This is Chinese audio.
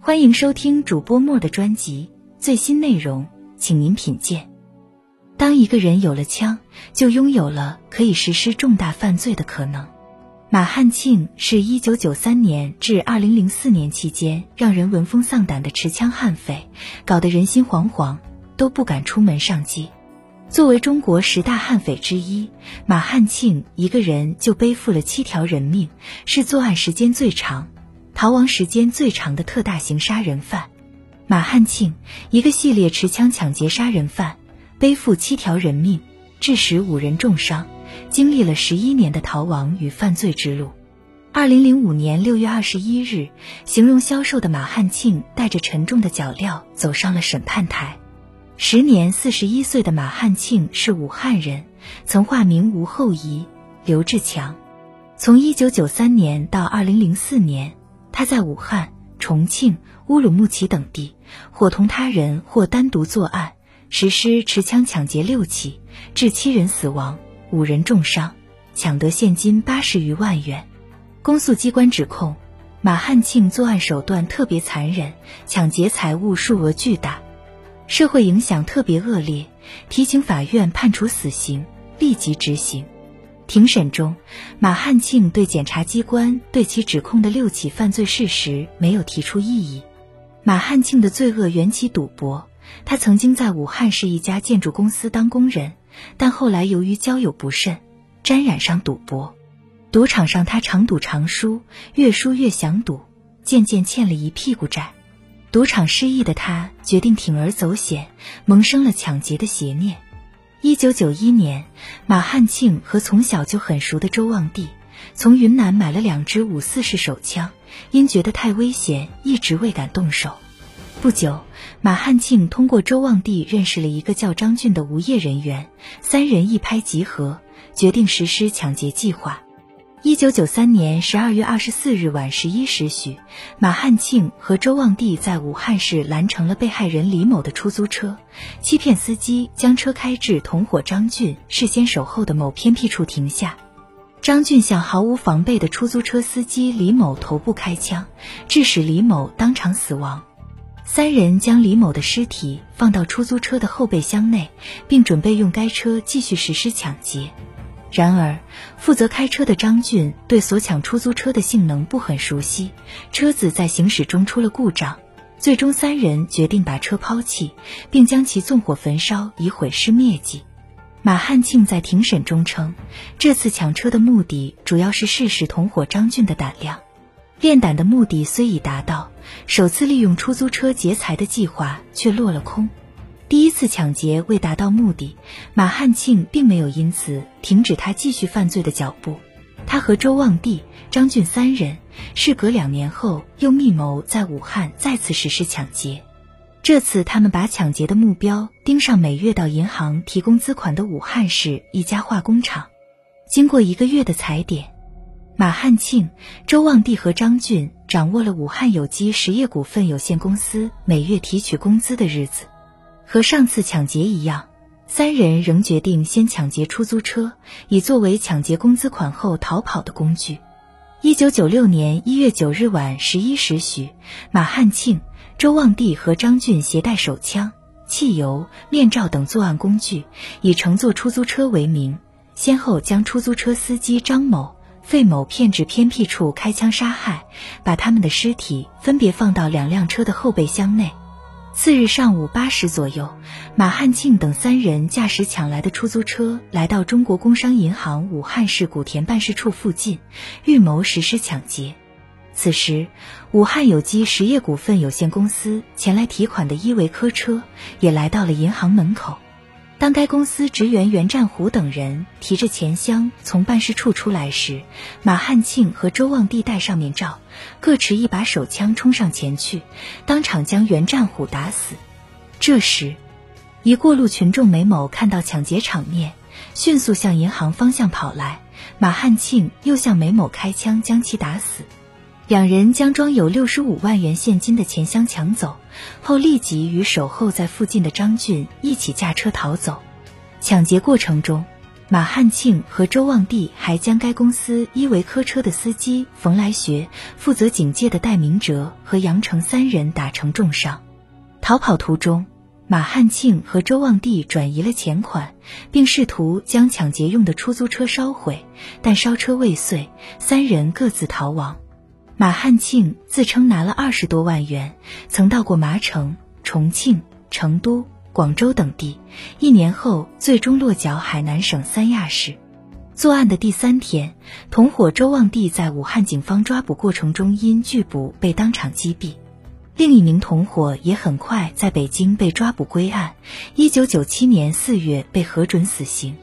欢迎收听主播莫的专辑，最新内容，请您品鉴。当一个人有了枪，就拥有了可以实施重大犯罪的可能。马汉庆是一九九三年至二零零四年期间让人闻风丧胆的持枪悍匪，搞得人心惶惶，都不敢出门上街。作为中国十大悍匪之一，马汉庆一个人就背负了七条人命，是作案时间最长、逃亡时间最长的特大型杀人犯。马汉庆一个系列持枪抢劫杀人犯，背负七条人命，致使五人重伤，经历了十一年的逃亡与犯罪之路。二零零五年六月二十一日，形容消瘦的马汉庆带着沉重的脚镣走上了审判台。时年四十一岁的马汉庆是武汉人，曾化名吴厚仪、刘志强。从一九九三年到二零零四年，他在武汉、重庆、乌鲁木齐等地，伙同他人或单独作案，实施持枪抢劫六起，致七人死亡、五人重伤，抢得现金八十余万元。公诉机关指控，马汉庆作案手段特别残忍，抢劫财物数额巨大。社会影响特别恶劣，提请法院判处死刑，立即执行。庭审中，马汉庆对检察机关对其指控的六起犯罪事实没有提出异议。马汉庆的罪恶缘起赌博，他曾经在武汉市一家建筑公司当工人，但后来由于交友不慎，沾染上赌博。赌场上他常赌常输，越输越想赌，渐渐欠了一屁股债。赌场失意的他决定铤而走险，萌生了抢劫的邪念。一九九一年，马汉庆和从小就很熟的周望娣从云南买了两支五四式手枪，因觉得太危险，一直未敢动手。不久，马汉庆通过周望娣认识了一个叫张俊的无业人员，三人一拍即合，决定实施抢劫计划。一九九三年十二月二十四日晚十一时许，马汉庆和周望娣在武汉市拦成了被害人李某的出租车，欺骗司机将车开至同伙张俊事先守候的某偏僻处停下。张俊向毫无防备的出租车司机李某头部开枪，致使李某当场死亡。三人将李某的尸体放到出租车的后备箱内，并准备用该车继续实施抢劫。然而，负责开车的张俊对所抢出租车的性能不很熟悉，车子在行驶中出了故障。最终，三人决定把车抛弃，并将其纵火焚烧，以毁尸灭迹。马汉庆在庭审中称，这次抢车的目的主要是试试同伙张俊的胆量。练胆的目的虽已达到，首次利用出租车劫财的计划却落了空。第一次抢劫未达到目的，马汉庆并没有因此停止他继续犯罪的脚步。他和周望娣、张俊三人，事隔两年后又密谋在武汉再次实施抢劫。这次他们把抢劫的目标盯上每月到银行提供资款的武汉市一家化工厂。经过一个月的踩点，马汉庆、周望娣和张俊掌握了武汉有机实业股份有限公司每月提取工资的日子。和上次抢劫一样，三人仍决定先抢劫出租车，以作为抢劫工资款后逃跑的工具。一九九六年一月九日晚十一时许，马汉庆、周望娣和张俊携带手枪、汽油、面罩等作案工具，以乘坐出租车为名，先后将出租车司机张某、费某骗至偏僻处开枪杀害，把他们的尸体分别放到两辆车的后备箱内。次日上午八时左右，马汉庆等三人驾驶抢来的出租车来到中国工商银行武汉市古田办事处附近，预谋实施抢劫。此时，武汉有机实业股份有限公司前来提款的依维柯车也来到了银行门口。当该公司职员袁占虎等人提着钱箱从办事处出来时，马汉庆和周望娣戴上面罩，各持一把手枪冲上前去，当场将袁占虎打死。这时，一过路群众梅某看到抢劫场面，迅速向银行方向跑来，马汉庆又向梅某开枪将其打死。两人将装有六十五万元现金的钱箱抢走后，立即与守候在附近的张俊一起驾车逃走。抢劫过程中，马汉庆和周望帝还将该公司依维柯车的司机冯来学、负责警戒的戴明哲和杨成三人打成重伤。逃跑途中，马汉庆和周望帝转移了钱款，并试图将抢劫用的出租车烧毁，但烧车未遂，三人各自逃亡。马汉庆自称拿了二十多万元，曾到过麻城、重庆、成都。广州等地，一年后最终落脚海南省三亚市。作案的第三天，同伙周望娣在武汉警方抓捕过程中因拒捕被当场击毙。另一名同伙也很快在北京被抓捕归案，一九九七年四月被核准死刑。